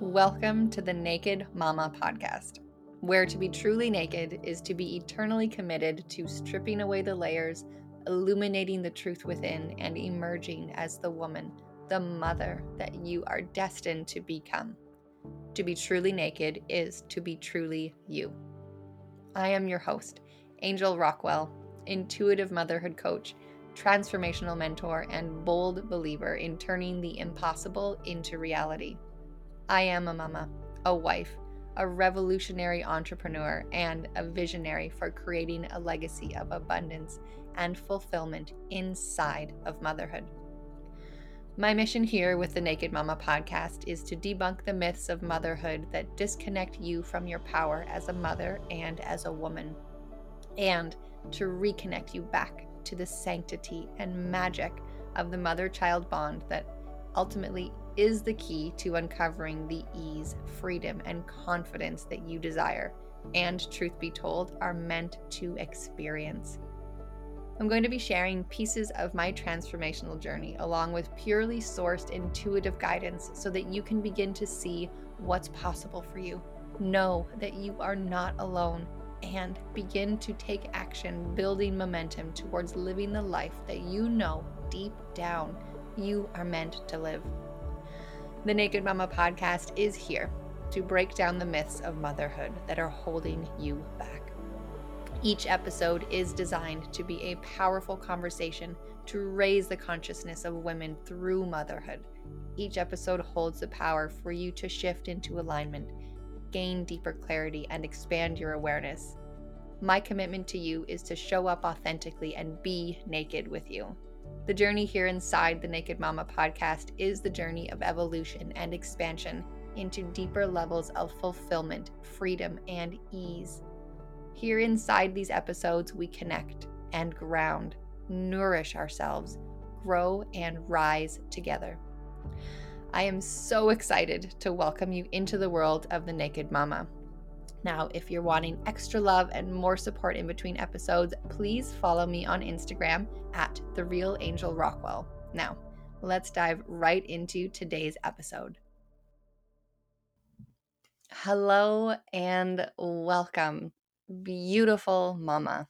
Welcome to the Naked Mama podcast, where to be truly naked is to be eternally committed to stripping away the layers, illuminating the truth within, and emerging as the woman, the mother that you are destined to become. To be truly naked is to be truly you. I am your host, Angel Rockwell, intuitive motherhood coach, transformational mentor, and bold believer in turning the impossible into reality. I am a mama, a wife, a revolutionary entrepreneur, and a visionary for creating a legacy of abundance and fulfillment inside of motherhood. My mission here with the Naked Mama podcast is to debunk the myths of motherhood that disconnect you from your power as a mother and as a woman, and to reconnect you back to the sanctity and magic of the mother child bond that ultimately is the key to uncovering the ease, freedom, and confidence that you desire and, truth be told, are meant to experience. I'm going to be sharing pieces of my transformational journey along with purely sourced intuitive guidance so that you can begin to see what's possible for you. Know that you are not alone and begin to take action, building momentum towards living the life that you know deep down you are meant to live. The Naked Mama podcast is here to break down the myths of motherhood that are holding you back. Each episode is designed to be a powerful conversation to raise the consciousness of women through motherhood. Each episode holds the power for you to shift into alignment, gain deeper clarity, and expand your awareness. My commitment to you is to show up authentically and be naked with you. The journey here inside the Naked Mama podcast is the journey of evolution and expansion into deeper levels of fulfillment, freedom, and ease. Here inside these episodes, we connect and ground, nourish ourselves, grow, and rise together. I am so excited to welcome you into the world of the Naked Mama. Now, if you're wanting extra love and more support in between episodes, please follow me on Instagram at The Real Angel Rockwell. Now, let's dive right into today's episode. Hello and welcome, beautiful mama.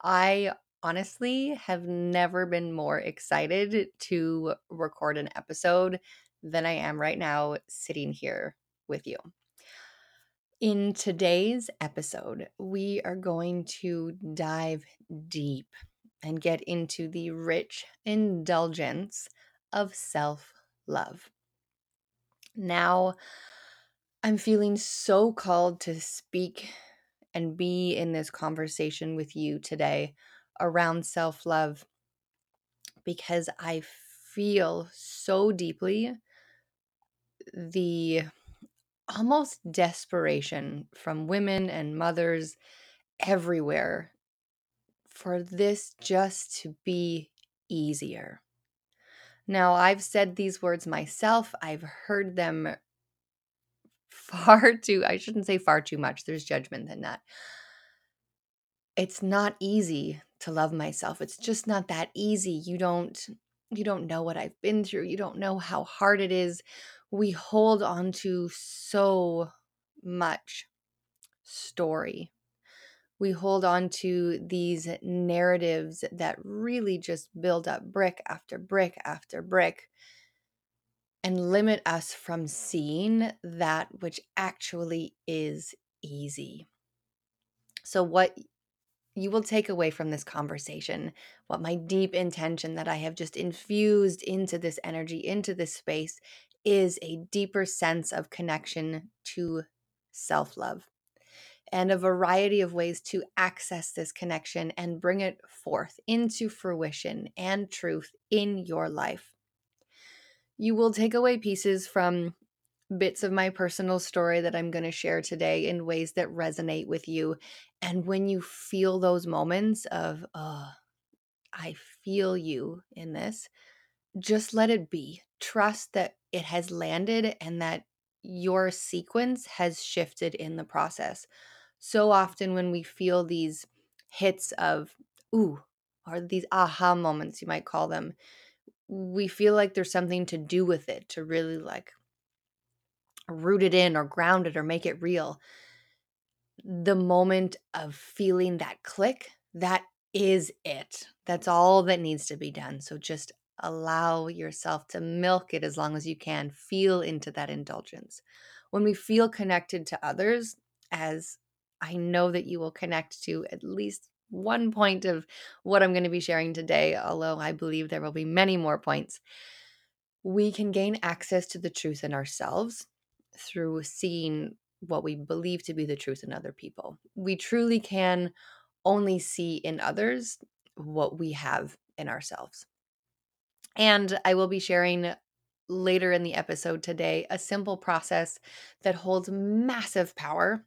I honestly have never been more excited to record an episode than I am right now sitting here with you. In today's episode, we are going to dive deep and get into the rich indulgence of self love. Now, I'm feeling so called to speak and be in this conversation with you today around self love because I feel so deeply the almost desperation from women and mothers everywhere for this just to be easier. Now, I've said these words myself, I've heard them far too, I shouldn't say far too much, there's judgment in that. It's not easy to love myself. It's just not that easy. You don't you don't know what I've been through. You don't know how hard it is we hold on to so much story. We hold on to these narratives that really just build up brick after brick after brick and limit us from seeing that which actually is easy. So, what you will take away from this conversation, what my deep intention that I have just infused into this energy, into this space, is a deeper sense of connection to self love and a variety of ways to access this connection and bring it forth into fruition and truth in your life. You will take away pieces from bits of my personal story that I'm going to share today in ways that resonate with you. And when you feel those moments of, oh, I feel you in this, just let it be. Trust that it has landed and that your sequence has shifted in the process. So often, when we feel these hits of, ooh, or these aha moments, you might call them, we feel like there's something to do with it to really like root it in or ground it or make it real. The moment of feeling that click, that is it. That's all that needs to be done. So just allow yourself to milk it as long as you can. Feel into that indulgence. When we feel connected to others, as I know that you will connect to at least one point of what I'm going to be sharing today, although I believe there will be many more points, we can gain access to the truth in ourselves through seeing what we believe to be the truth in other people. We truly can only see in others what we have in ourselves. And I will be sharing later in the episode today a simple process that holds massive power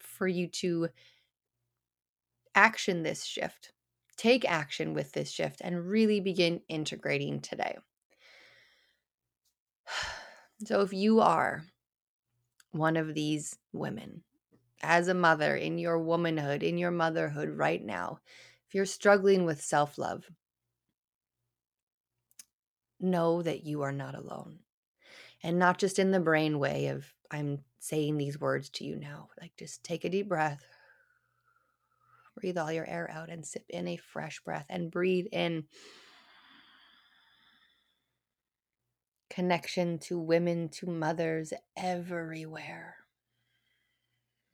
for you to action this shift. Take action with this shift and really begin integrating today. So, if you are one of these women, as a mother, in your womanhood, in your motherhood right now, if you're struggling with self love, know that you are not alone. And not just in the brain way of, I'm saying these words to you now. Like, just take a deep breath, breathe all your air out, and sip in a fresh breath, and breathe in connection to women, to mothers everywhere.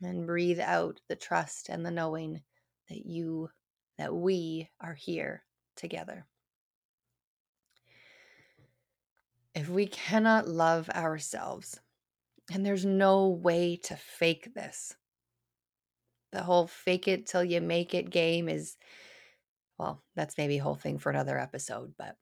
And breathe out the trust and the knowing that you, that we are here together. If we cannot love ourselves, and there's no way to fake this, the whole fake it till you make it game is, well, that's maybe a whole thing for another episode, but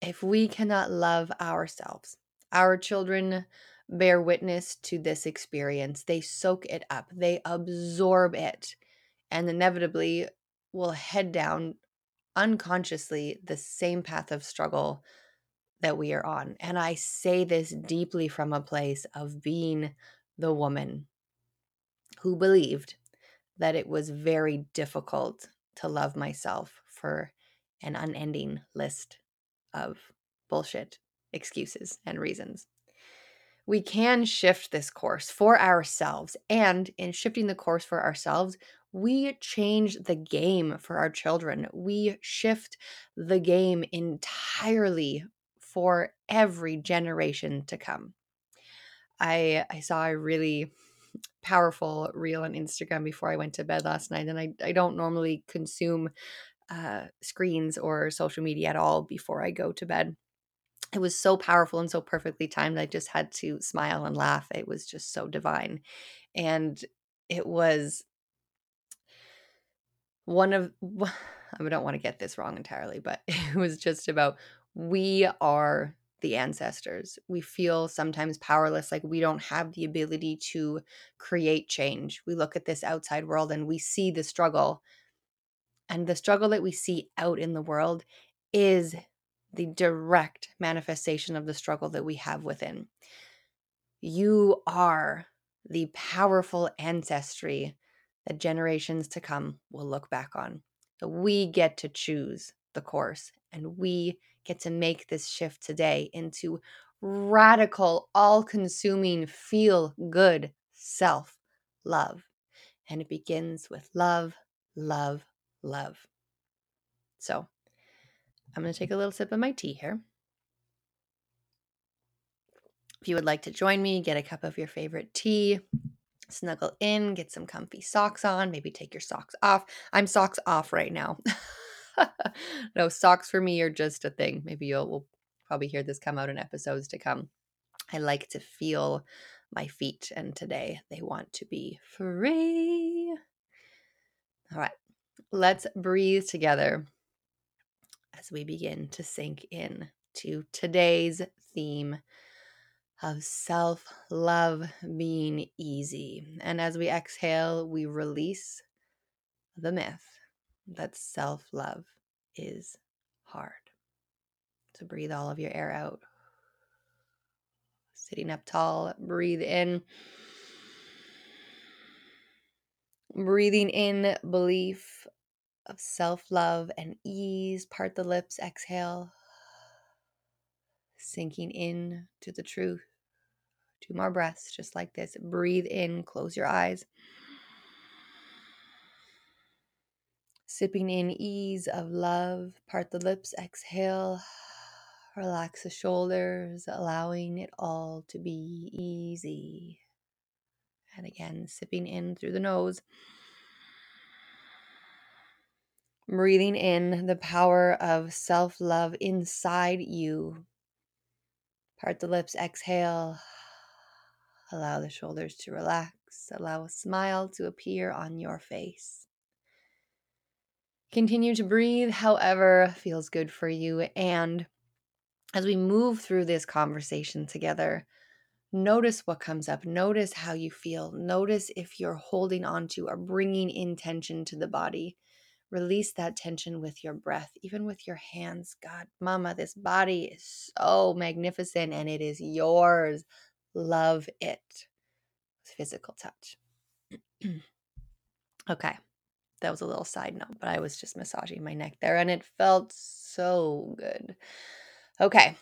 if we cannot love ourselves, our children bear witness to this experience. They soak it up, they absorb it, and inevitably will head down unconsciously the same path of struggle that we are on. And I say this deeply from a place of being the woman who believed that it was very difficult to love myself for an unending list of bullshit excuses and reasons. We can shift this course for ourselves. And in shifting the course for ourselves, we change the game for our children. We shift the game entirely for every generation to come. I I saw a really powerful reel on Instagram before I went to bed last night, and I, I don't normally consume uh, screens or social media at all before I go to bed. It was so powerful and so perfectly timed. I just had to smile and laugh. It was just so divine. And it was one of, I don't want to get this wrong entirely, but it was just about we are the ancestors. We feel sometimes powerless, like we don't have the ability to create change. We look at this outside world and we see the struggle, and the struggle that we see out in the world is the direct manifestation of the struggle that we have within. You are the powerful ancestry that generations to come will look back on. We get to choose the course and we get to make this shift today into radical, all consuming, feel good self love. And it begins with love, love, love. So I'm going to take a little sip of my tea here. If you would like to join me, get a cup of your favorite tea, snuggle in, get some comfy socks on, maybe take your socks off. I'm socks off right now. no, socks for me are just a thing. Maybe you'll we'll probably hear this come out in episodes to come. I like to feel my feet, and today they want to be free. All right, let's breathe together as we begin to sink in to today's theme of self love being easy. And as we exhale, we release the myth that self love is hard. So breathe all of your air out. Sitting up tall, breathe in. Breathing in belief of self love and ease. Part the lips, exhale. Sinking in to the truth. Two more breaths, just like this. Breathe in, close your eyes. Sipping in ease of love. Part the lips, exhale. Relax the shoulders, allowing it all to be easy. And again, sipping in through the nose. Breathing in the power of self love inside you. Part the lips, exhale. Allow the shoulders to relax. Allow a smile to appear on your face. Continue to breathe however feels good for you. And as we move through this conversation together, notice what comes up. Notice how you feel. Notice if you're holding on to or bringing intention to the body. Release that tension with your breath, even with your hands. God, Mama, this body is so magnificent and it is yours. Love it. Physical touch. okay that was a little side note, but I was just massaging my neck there and it felt so good. Okay,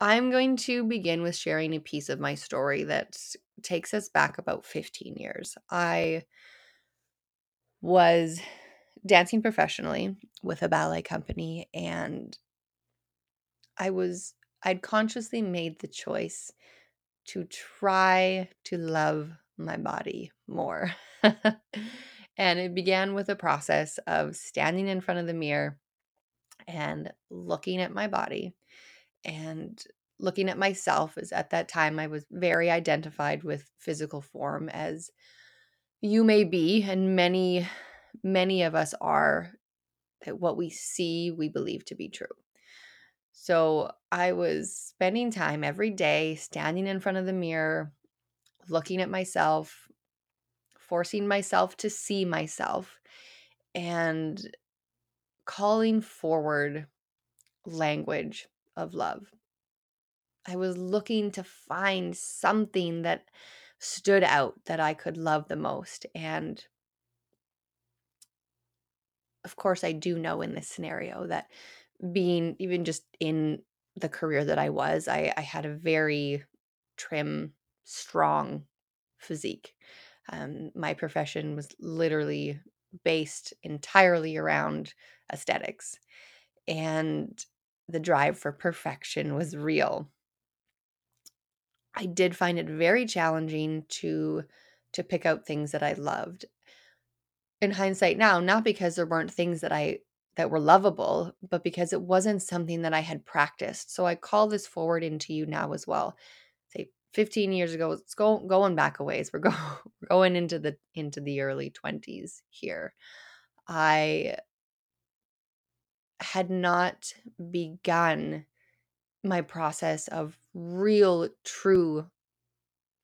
I'm going to begin with sharing a piece of my story that takes us back about 15 years. I was dancing professionally with a ballet company and I was I'd consciously made the choice to try to love my body more. And it began with a process of standing in front of the mirror and looking at my body and looking at myself as at that time I was very identified with physical form as you may be and many many of us are that what we see we believe to be true. So I was spending time every day standing in front of the mirror looking at myself forcing myself to see myself and calling forward language of love. I was looking to find something that stood out that I could love the most. And of course, I do know in this scenario that being even just in the career that I was, I, I had a very trim, strong physique. Um, my profession was literally based entirely around aesthetics, and the drive for perfection was real. I did find it very challenging to to pick out things that I loved. In hindsight now, not because there weren't things that I that were lovable, but because it wasn't something that I had practiced. So I call this forward into you now as well. 15 years ago it's go, going back a ways. We're go, going into the into the early 20s here. I had not begun my process of real true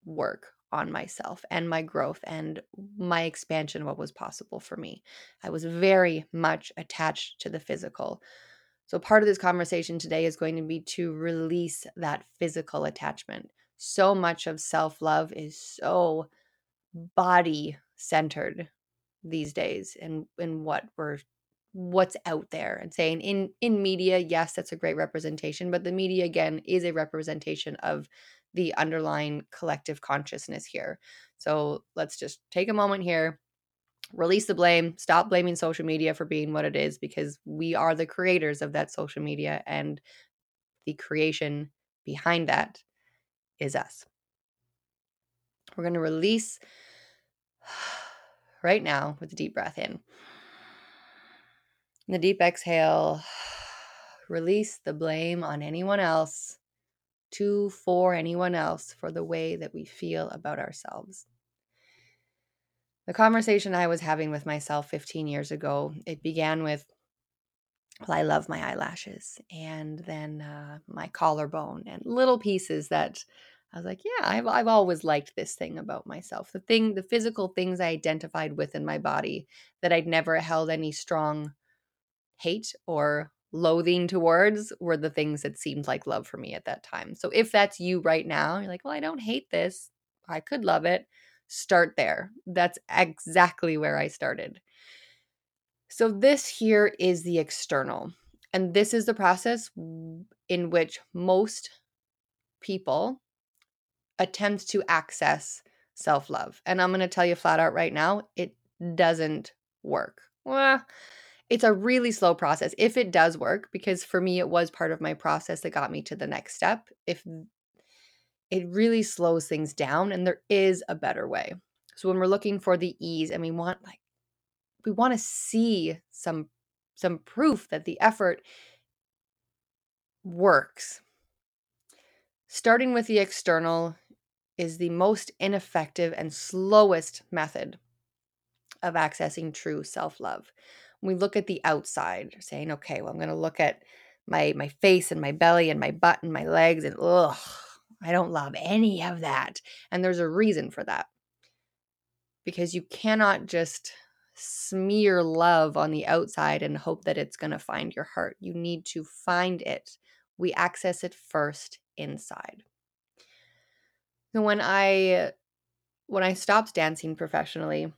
work on myself and my growth and my expansion what was possible for me. I was very much attached to the physical. So part of this conversation today is going to be to release that physical attachment so much of self love is so body centered these days and and what we're what's out there and saying in in media yes that's a great representation but the media again is a representation of the underlying collective consciousness here. So let's just take a moment here release the blame stop blaming social media for being what it is because we are the creators of that social media and the creation behind that is us. We're going to release right now with a deep breath in. the deep exhale, release the blame on anyone else, to, for anyone else, for the way that we feel about ourselves. The conversation I was having with myself 15 years ago, it began with, well, I love my eyelashes, and then uh, my collarbone, and little pieces that I was like, yeah, I've, I've always liked this thing about myself. The thing, the physical things I identified with in my body that I'd never held any strong hate or loathing towards were the things that seemed like love for me at that time. So if that's you right now, you're like, well, I don't hate this. I could love it. Start there. That's exactly where I started. So this here is the external. And this is the process in which most people attempt to access self love. And I'm going to tell you flat out right now, it doesn't work. Well, it's a really slow process if it does work, because for me, it was part of my process that got me to the next step. If it really slows things down, and there is a better way. So when we're looking for the ease and we want like we want to see some some proof that the effort works. Starting with the external is the most ineffective and slowest method of accessing true self-love. we look at the outside, saying, "Okay, well I'm going to look at my my face and my belly and my butt and my legs and ugh, I don't love any of that." And there's a reason for that. Because you cannot just smear love on the outside and hope that it's going to find your heart. You need to find it. We access it first inside. So when I when I stopped dancing professionally,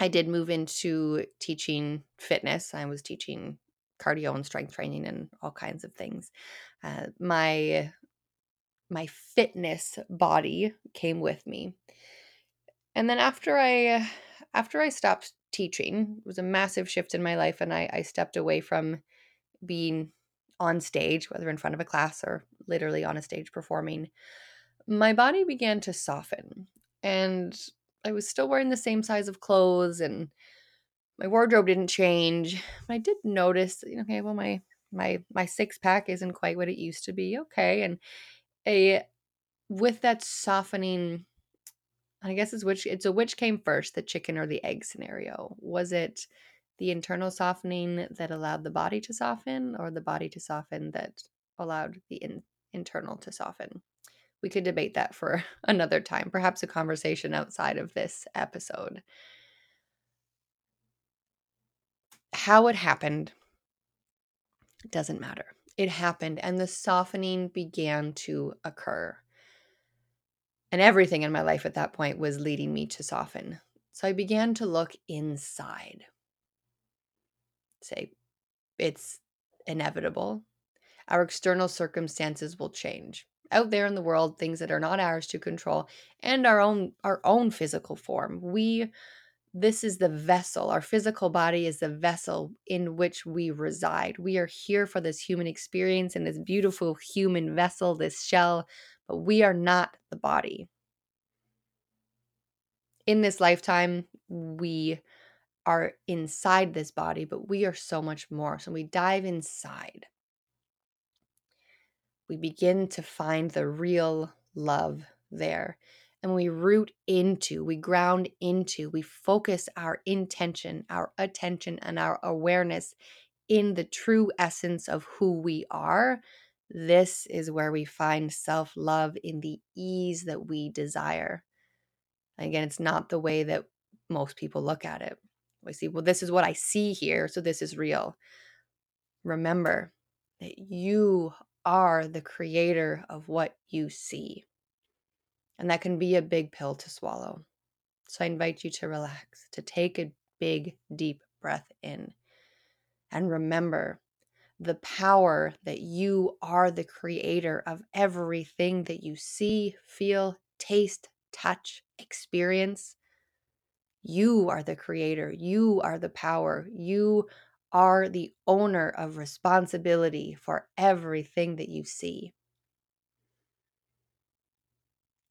I did move into teaching fitness. I was teaching cardio and strength training and all kinds of things. Uh, my my fitness body came with me. And then after I after I stopped teaching, it was a massive shift in my life and I, I stepped away from being on stage, whether in front of a class or literally on a stage performing. My body began to soften and I was still wearing the same size of clothes and my wardrobe didn't change. But I did notice, okay, well my my my six pack isn't quite what it used to be. Okay. And a with that softening I guess it's which it's a which came first, the chicken or the egg scenario. Was it the internal softening that allowed the body to soften or the body to soften that allowed the in, internal to soften? We could debate that for another time, perhaps a conversation outside of this episode. How it happened doesn't matter. It happened, and the softening began to occur. And everything in my life at that point was leading me to soften. So I began to look inside. Say, it's inevitable. Our external circumstances will change. Out there in the world, things that are not ours to control, and our own our own physical form. We this is the vessel. Our physical body is the vessel in which we reside. We are here for this human experience in this beautiful human vessel, this shell, but we are not the body. In this lifetime, we are inside this body, but we are so much more. So we dive inside. We begin to find the real love there. And we root into, we ground into, we focus our intention, our attention, and our awareness in the true essence of who we are this is where we find self love in the ease that we desire. Again, it's not the way that most people look at it. We see, well, this is what I see here, so this is real. Remember that you are the creator of what you see. And that can be a big pill to swallow. So I invite you to relax, to take a big, deep breath in. And remember the power that you are the creator of everything that you see, feel, taste, touch, experience. You are the creator. You are the power. You are the owner of responsibility for everything that you see.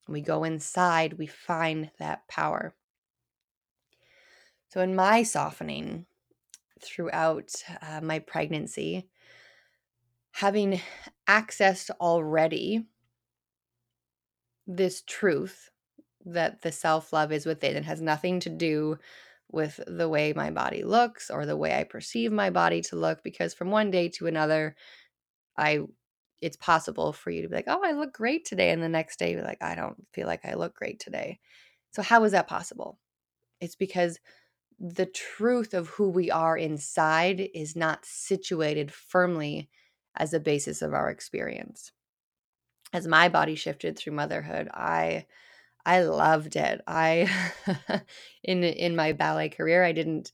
We go inside, we find that power. So, in my softening throughout uh, my pregnancy, having accessed already this truth that the self love is within and has nothing to do with the way my body looks or the way I perceive my body to look because from one day to another I it's possible for you to be like, "Oh, I look great today." And the next day you're like, "I don't feel like I look great today." So how is that possible? It's because the truth of who we are inside is not situated firmly as a basis of our experience. As my body shifted through motherhood, I I loved it. I in in my ballet career, I didn't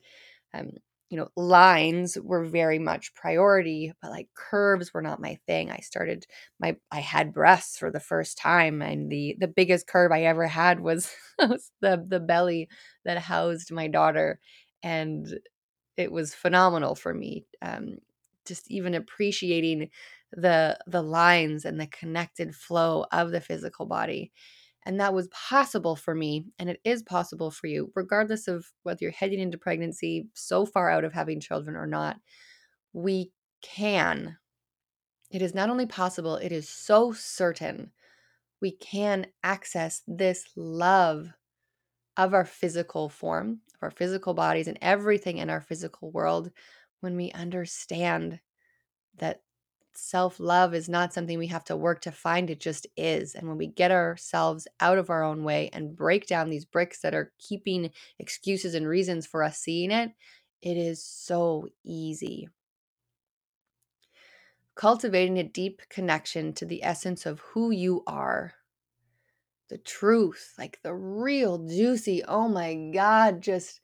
um, you know, lines were very much priority, but like curves were not my thing. I started my I had breasts for the first time and the the biggest curve I ever had was, was the the belly that housed my daughter and it was phenomenal for me. Um, just even appreciating the the lines and the connected flow of the physical body and that was possible for me, and it is possible for you, regardless of whether you're heading into pregnancy, so far out of having children or not. We can. It is not only possible, it is so certain we can access this love of our physical form, of our physical bodies, and everything in our physical world when we understand that self love is not something we have to work to find, it just is. And when we get ourselves out of our own way and break down these bricks that are keeping excuses and reasons for us seeing it, it is so easy. Cultivating a deep connection to the essence of who you are, the truth, like the real juicy, oh my God, just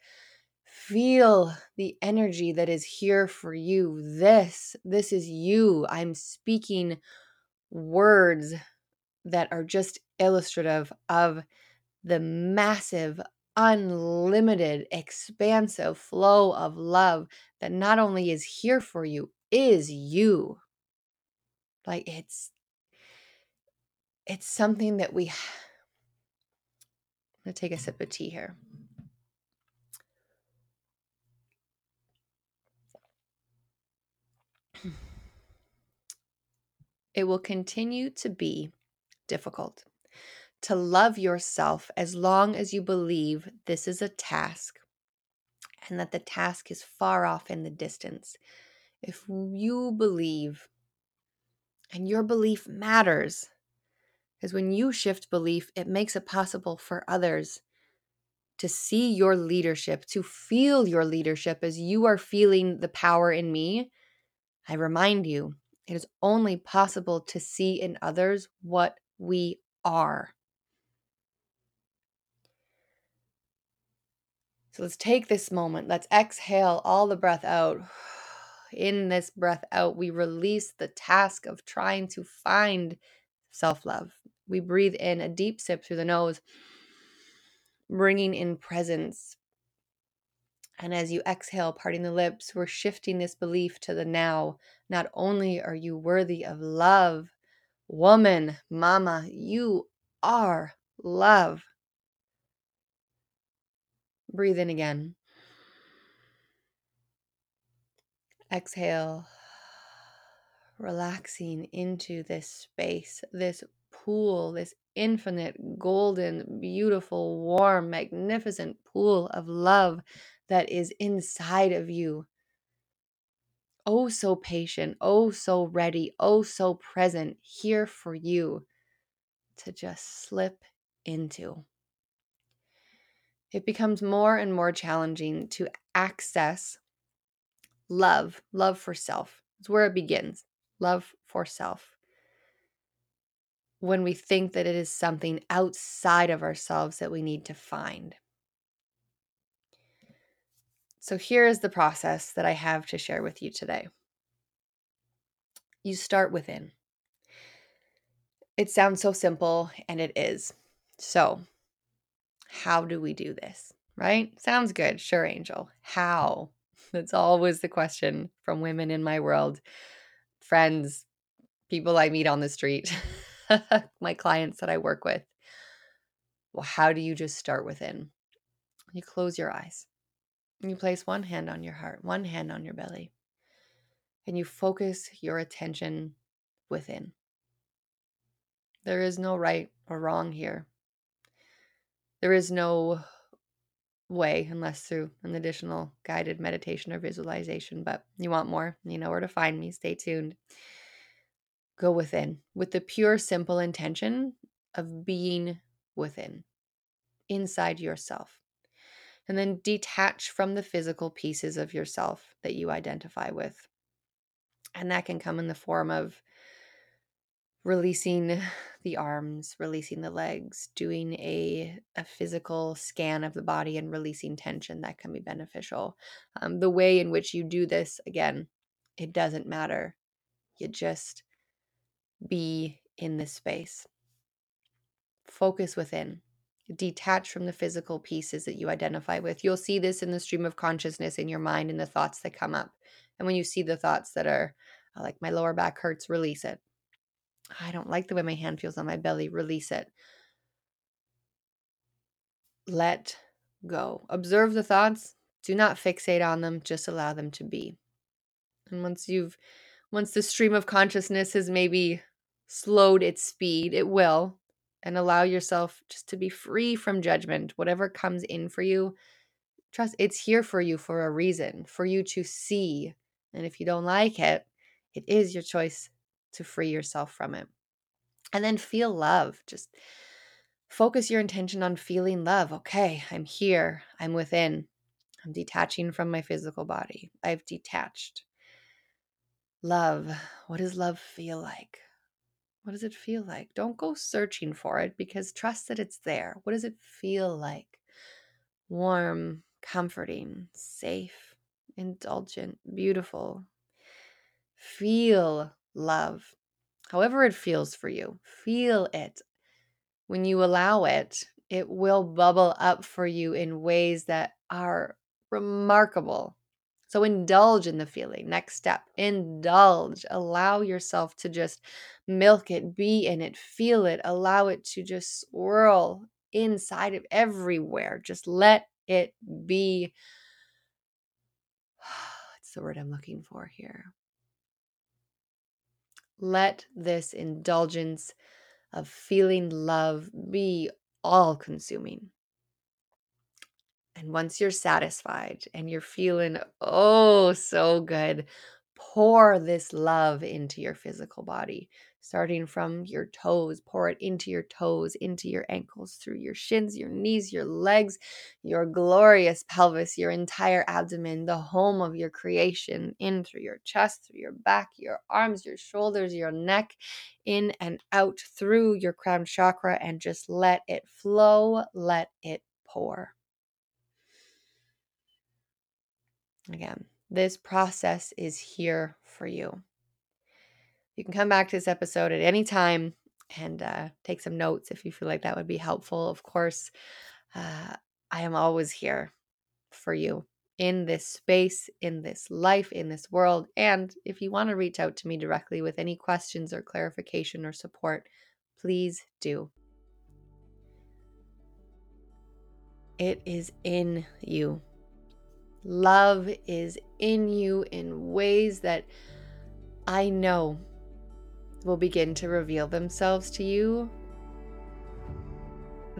feel the energy that is here for you. This, this is you. I'm speaking words that are just illustrative of the massive, unlimited, expansive flow of love that not only is here for you, is you. Like it's it's something that we I'm gonna take a sip of tea here. It will continue to be difficult to love yourself as long as you believe this is a task and that the task is far off in the distance. If you believe, and your belief matters, because when you shift belief, it makes it possible for others to see your leadership, to feel your leadership as you are feeling the power in me. I remind you, it is only possible to see in others what we are. So let's take this moment. Let's exhale all the breath out. In this breath out, we release the task of trying to find self love. We breathe in a deep sip through the nose, bringing in presence. And as you exhale, parting the lips, we're shifting this belief to the now. Not only are you worthy of love, woman, mama, you are love. Breathe in again. Exhale, relaxing into this space, this pool, this infinite, golden, beautiful, warm, magnificent pool of love that is inside of you. Oh, so patient, oh, so ready, oh, so present, here for you to just slip into it becomes more and more challenging to access love, love for self. It's where it begins love for self. When we think that it is something outside of ourselves that we need to find. So, here is the process that I have to share with you today. You start within. It sounds so simple, and it is. So, how do we do this? Right? Sounds good. Sure, Angel. How? That's always the question from women in my world, friends, people I meet on the street, my clients that I work with. Well, how do you just start within? You close your eyes. You place one hand on your heart, one hand on your belly, and you focus your attention within. There is no right or wrong here. There is no way unless through an additional guided meditation or visualization, but you want more, you know where to find me. Stay tuned. Go within with the pure, simple intention of being within, inside yourself. And then detach from the physical pieces of yourself that you identify with. And that can come in the form of releasing the arms, releasing the legs, doing a, a physical scan of the body and releasing tension that can be beneficial. Um, the way in which you do this, again, it doesn't matter. You just be in this space. Focus within. Detach from the physical pieces that you identify with. You'll see this in the stream of consciousness in your mind and the thoughts that come up. And when you see the thoughts that are uh, like, my lower back hurts, release it I don't like the way my hand feels on my belly. Release it. Let go. Observe the thoughts. Do not fixate on them. Just allow them to be. And once you've, once the stream of consciousness has maybe slowed its speed, it will, and allow yourself just to be free from judgment. Whatever comes in for you, trust it's here for you for a reason, for you to see. And if you don't like it, it is your choice to free yourself from it. And then feel love. Just focus your intention on feeling love. Okay, I'm here, I'm within, I'm detaching from my physical body. I've detached. Love. What does love feel like? What does it feel like? Don't go searching for it because trust that it's there. What does it feel like? Warm, comforting, safe, indulgent, beautiful. Feel love however it feels for you. Feel it. When you allow it, it will bubble up for you in ways that are remarkable. So indulge in the feeling. Next step, indulge. Allow yourself to just milk it, be in it, feel it, allow it to just swirl inside of everywhere. Just let it be. What's the word I'm looking for here? Let this indulgence of feeling love be all consuming. And once you're satisfied and you're feeling, oh, so good, pour this love into your physical body starting from your toes. Pour it into your toes, into your ankles, through your shins, your knees, your legs, your glorious pelvis, your entire abdomen, the home of your creation, in through your chest, through your back, your arms, your shoulders, your neck, in and out through your crown chakra, and just let it flow, let it pour. Again, this process is here for you. You can come back to this episode at any time and uh, take some notes if you feel like that would be helpful. Of course, uh, I am always here for you in this space, in this life, in this world. And if you want to reach out to me directly with any questions or clarification or support, please do. It is in you. Love is in you in ways that I know will begin to reveal themselves to you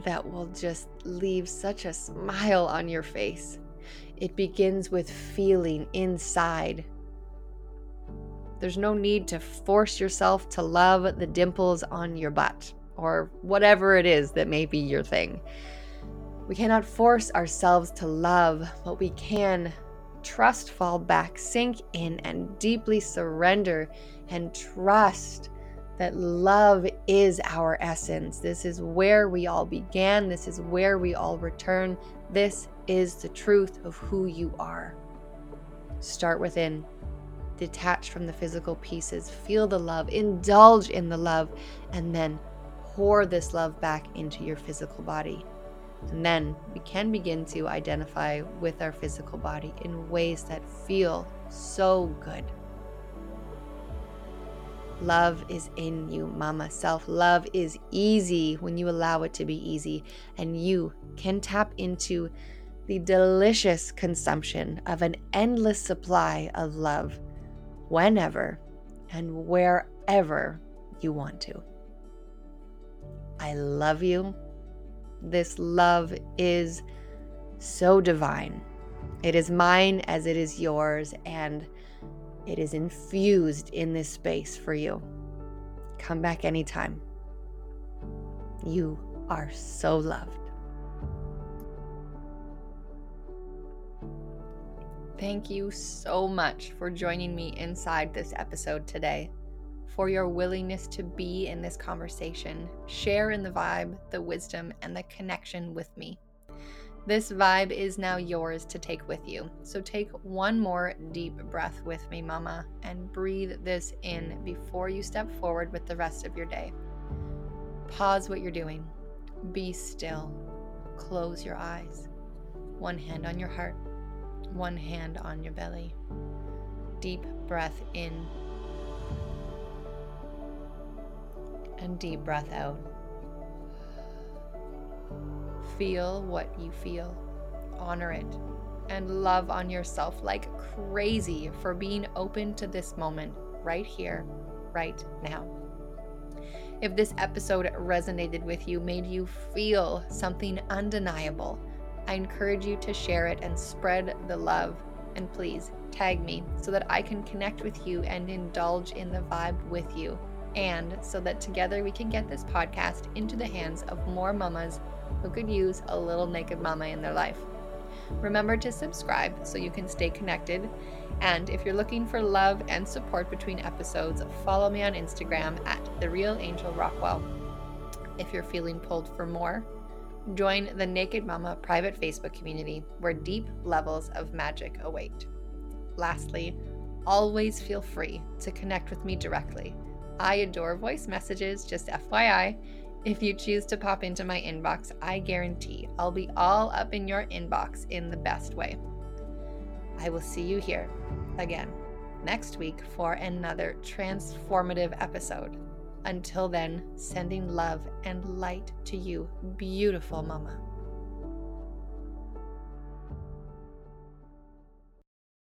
that will just leave such a smile on your face. It begins with feeling inside. There's no need to force yourself to love the dimples on your butt or whatever it is that may be your thing. We cannot force ourselves to love, but we can trust fall back, sink in, and deeply surrender and trust that love is our essence. This is where we all began. This is where we all return. This is the truth of who you are. Start within, detach from the physical pieces, feel the love, indulge in the love, and then pour this love back into your physical body. And then we can begin to identify with our physical body in ways that feel so good. Love is in you, mama. Self love is easy when you allow it to be easy, and you can tap into the delicious consumption of an endless supply of love whenever and wherever you want to. I love you. This love is so divine. It is mine as it is yours, and it is infused in this space for you. Come back anytime. You are so loved. Thank you so much for joining me inside this episode today for your willingness to be in this conversation, share in the vibe, the wisdom, and the connection with me. This vibe is now yours to take with you. So take one more deep breath with me, Mama, and breathe this in before you step forward with the rest of your day. Pause what you're doing. Be still. Close your eyes. One hand on your heart, one hand on your belly. Deep breath in and deep breath out. Feel what you feel, honor it, and love on yourself like crazy for being open to this moment right here, right now. If this episode resonated with you, made you feel something undeniable, I encourage you to share it and spread the love. And please tag me so that I can connect with you and indulge in the vibe with you. And so that together we can get this podcast into the hands of more mamas who could use a little naked mama in their life. Remember to subscribe so you can stay connected. And if you're looking for love and support between episodes, follow me on Instagram at The Real Angel Rockwell. If you're feeling pulled for more, join the Naked Mama private Facebook community where deep levels of magic await. Lastly, always feel free to connect with me directly. I adore voice messages, just FYI, if you choose to pop into my inbox, I guarantee I'll be all up in your inbox in the best way. I will see you here again next week for another transformative episode. Until then, sending love and light to you, beautiful mama.